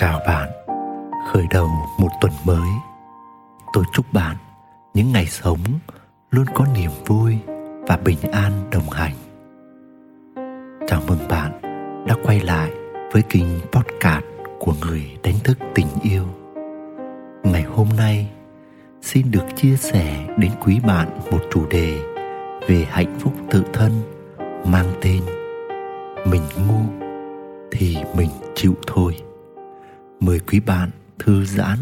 Chào bạn, khởi đầu một tuần mới. Tôi chúc bạn những ngày sống luôn có niềm vui và bình an đồng hành. Chào mừng bạn đã quay lại với kênh podcast của người đánh thức tình yêu. Ngày hôm nay xin được chia sẻ đến quý bạn một chủ đề về hạnh phúc tự thân mang tên Mình ngu thì mình chịu thôi mời quý bạn thư giãn,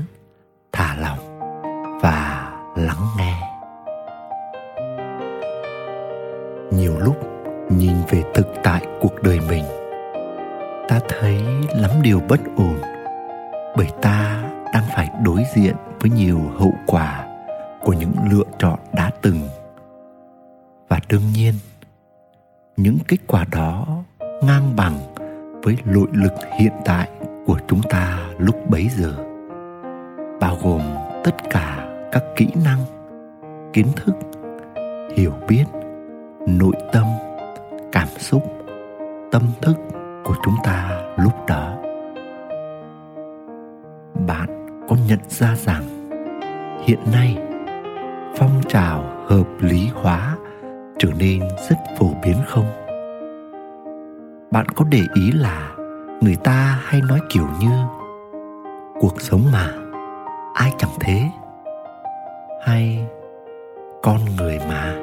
thả lỏng và lắng nghe. Nhiều lúc nhìn về thực tại cuộc đời mình, ta thấy lắm điều bất ổn bởi ta đang phải đối diện với nhiều hậu quả của những lựa chọn đã từng. Và đương nhiên, những kết quả đó ngang bằng với nội lực hiện tại của chúng ta lúc bấy giờ, bao gồm tất cả các kỹ năng, kiến thức, hiểu biết, nội tâm, cảm xúc, tâm thức của chúng ta lúc đó. Bạn có nhận ra rằng hiện nay phong trào hợp lý hóa trở nên rất phổ biến không? Bạn có để ý là người ta hay nói kiểu như, cuộc sống mà, ai chẳng thế? Hay, con người mà,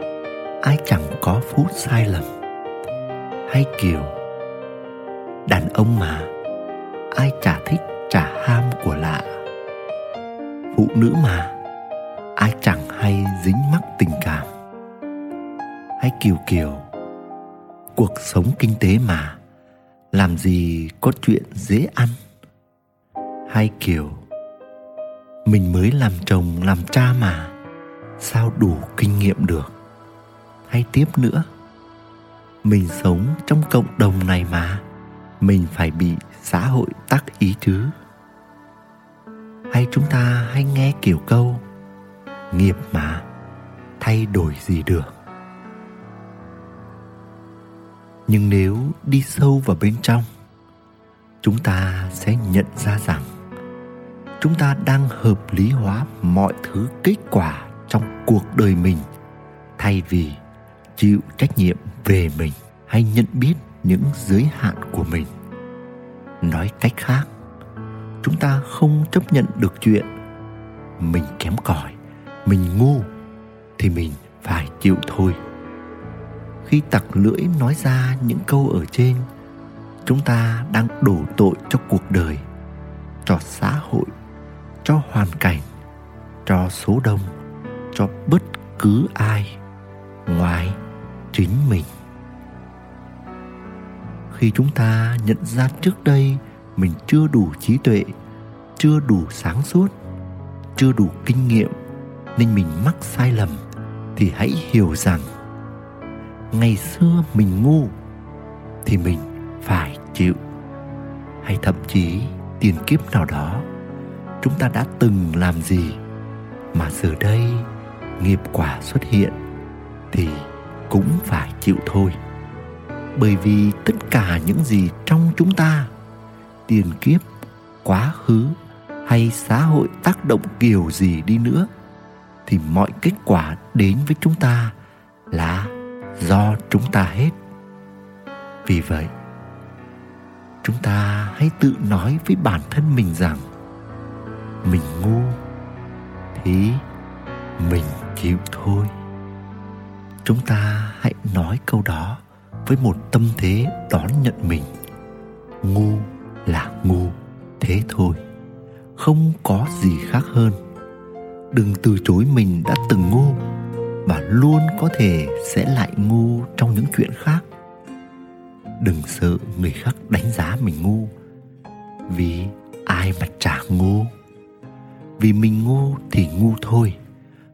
ai chẳng có phút sai lầm? Hay kiểu, đàn ông mà, ai chả thích chả ham của lạ? Phụ nữ mà, ai chẳng hay dính mắc tình cảm? Hay kiểu kiểu, cuộc sống kinh tế mà làm gì có chuyện dễ ăn? Hay kiểu, mình mới làm chồng, làm cha mà, sao đủ kinh nghiệm được? Hay tiếp nữa, mình sống trong cộng đồng này mà, mình phải bị xã hội tác ý chứ? Hay chúng ta hay nghe kiểu câu, nghiệp mà thay đổi gì được? Nhưng nếu đi sâu vào bên trong, chúng ta sẽ nhận ra rằng chúng ta đang hợp lý hóa mọi thứ kết quả trong cuộc đời mình thay vì chịu trách nhiệm về mình hay nhận biết những giới hạn của mình. Nói cách khác, chúng ta không chấp nhận được chuyện mình kém cỏi, mình ngu thì mình phải chịu thôi khi tặc lưỡi nói ra những câu ở trên, chúng ta đang đổ tội cho cuộc đời, cho xã hội, cho hoàn cảnh, cho số đông, cho bất cứ ai ngoài chính mình. Khi chúng ta nhận ra trước đây mình chưa đủ trí tuệ, chưa đủ sáng suốt, chưa đủ kinh nghiệm, nên mình mắc sai lầm thì hãy hiểu rằng ngày xưa mình ngu thì mình phải chịu. Hay thậm chí tiền kiếp nào đó, chúng ta đã từng làm gì mà giờ đây nghiệp quả xuất hiện thì cũng phải chịu thôi. Bởi vì tất cả những gì trong chúng ta, tiền kiếp, quá khứ hay xã hội tác động kiểu gì đi nữa thì mọi kết quả đến với chúng ta là do chúng ta hết. Vì vậy, chúng ta hãy tự nói với bản thân mình rằng, mình ngu thì mình chịu thôi. Chúng ta hãy nói câu đó với một tâm thế đón nhận mình. Ngu là ngu, thế thôi. Không có gì khác hơn. Đừng từ chối mình đã từng ngu và luôn có thể sẽ lại ngu trong những chuyện khác. Đừng sợ người khác đánh giá mình ngu, vì ai mà chả ngu. Vì mình ngu thì ngu thôi,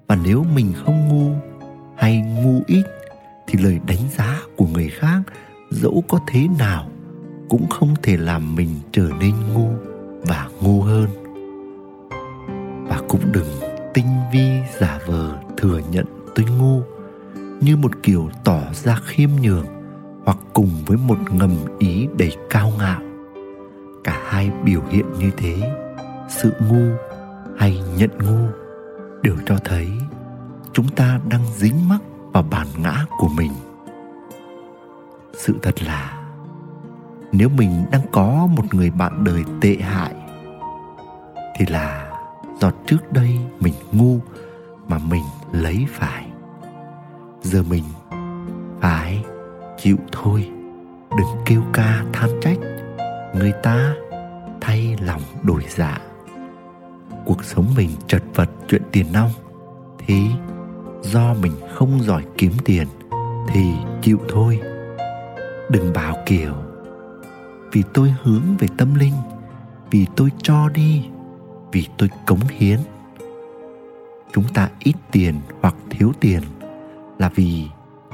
và nếu mình không ngu hay ngu ít thì lời đánh giá của người khác dẫu có thế nào cũng không thể làm mình trở nên ngu và ngu hơn. Và cũng đừng tinh vi giả vờ thừa nhận tôi ngu, như một kiểu tỏ ra khiêm nhường hoặc cùng với một ngầm ý đầy cao ngạo. Cả hai biểu hiện như thế, sự ngu hay nhận ngu đều cho thấy chúng ta đang dính mắc vào bản ngã của mình. Sự thật là, nếu mình đang có một người bạn đời tệ hại, thì là do trước đây mình ngu mà mình lấy phải giờ mình phải chịu thôi. Đừng kêu ca than trách. Người ta thay lòng đổi dạ. Cuộc sống mình chật vật chuyện tiền nong. Thì do mình không giỏi kiếm tiền thì chịu thôi. Đừng bảo kiểu, vì tôi hướng về tâm linh, vì tôi cho đi, vì tôi cống hiến. Chúng ta ít tiền hoặc thiếu tiền là vì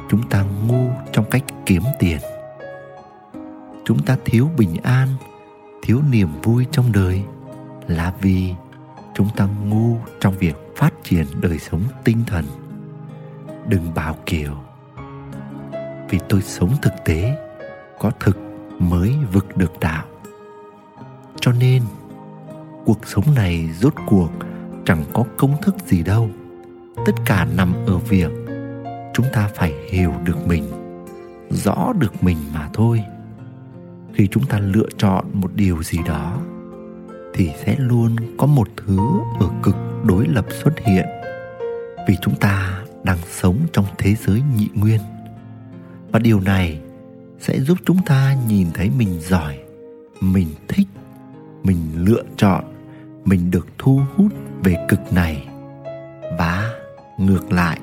chúng ta ngu trong cách kiếm tiền. Chúng ta thiếu bình an, thiếu niềm vui trong đời là vì chúng ta ngu trong việc phát triển đời sống tinh thần. Đừng bảo kiểu, vì tôi sống thực tế, có thực mới vực được đạo. Cho nên, cuộc sống này rốt cuộc chẳng có công thức gì đâu. Tất cả nằm ở việc chúng ta phải hiểu được mình, rõ được mình mà thôi. Khi chúng ta lựa chọn một điều gì đó, thì sẽ luôn có một thứ ở cực đối lập xuất hiện. Vì chúng ta đang sống trong thế giới nhị nguyên, và điều này sẽ giúp chúng ta nhìn thấy mình giỏi, mình thích, mình lựa chọn, mình được thu hút về cực này. Và ngược lại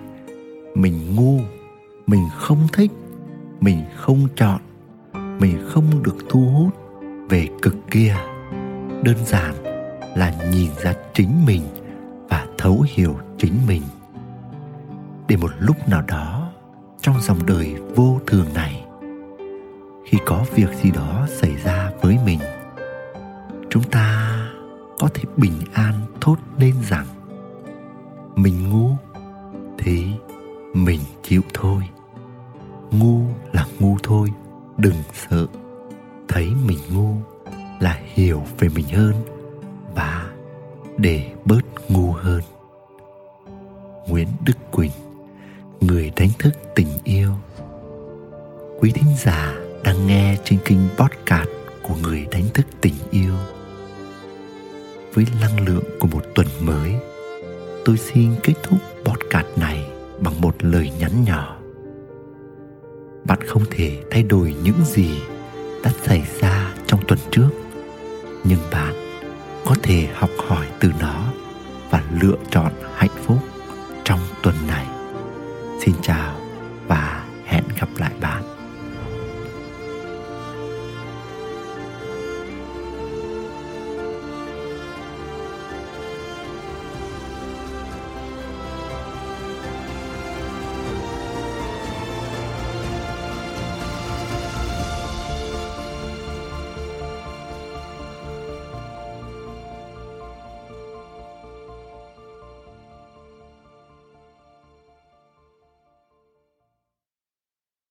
mình ngu, mình không thích, mình không chọn, mình không được thu hút về cực kia. Đơn giản là nhìn ra chính mình và thấu hiểu chính mình. Để một lúc nào đó trong dòng đời vô thường này, khi có việc gì đó xảy ra với mình, chúng ta có thể bình an thốt lên rằng, mình ngu thì mình chịu thôi. Ngu là ngu thôi, đừng sợ. Thấy mình ngu là hiểu về mình hơn và để bớt ngu hơn. Nguyễn đức quỳnh, người đánh thức tình yêu. Quý thính giả đang nghe trên kênh podcast của người đánh thức tình yêu. Với năng lượng của một tuần mới, tôi xin kết thúc podcast một lời nhắn nhỏ bạn không thể thay đổi những gì đã xảy ra trong tuần trước, nhưng bạn có thể học hỏi từ nó và lựa chọn hạnh phúc trong tuần này. Xin chào.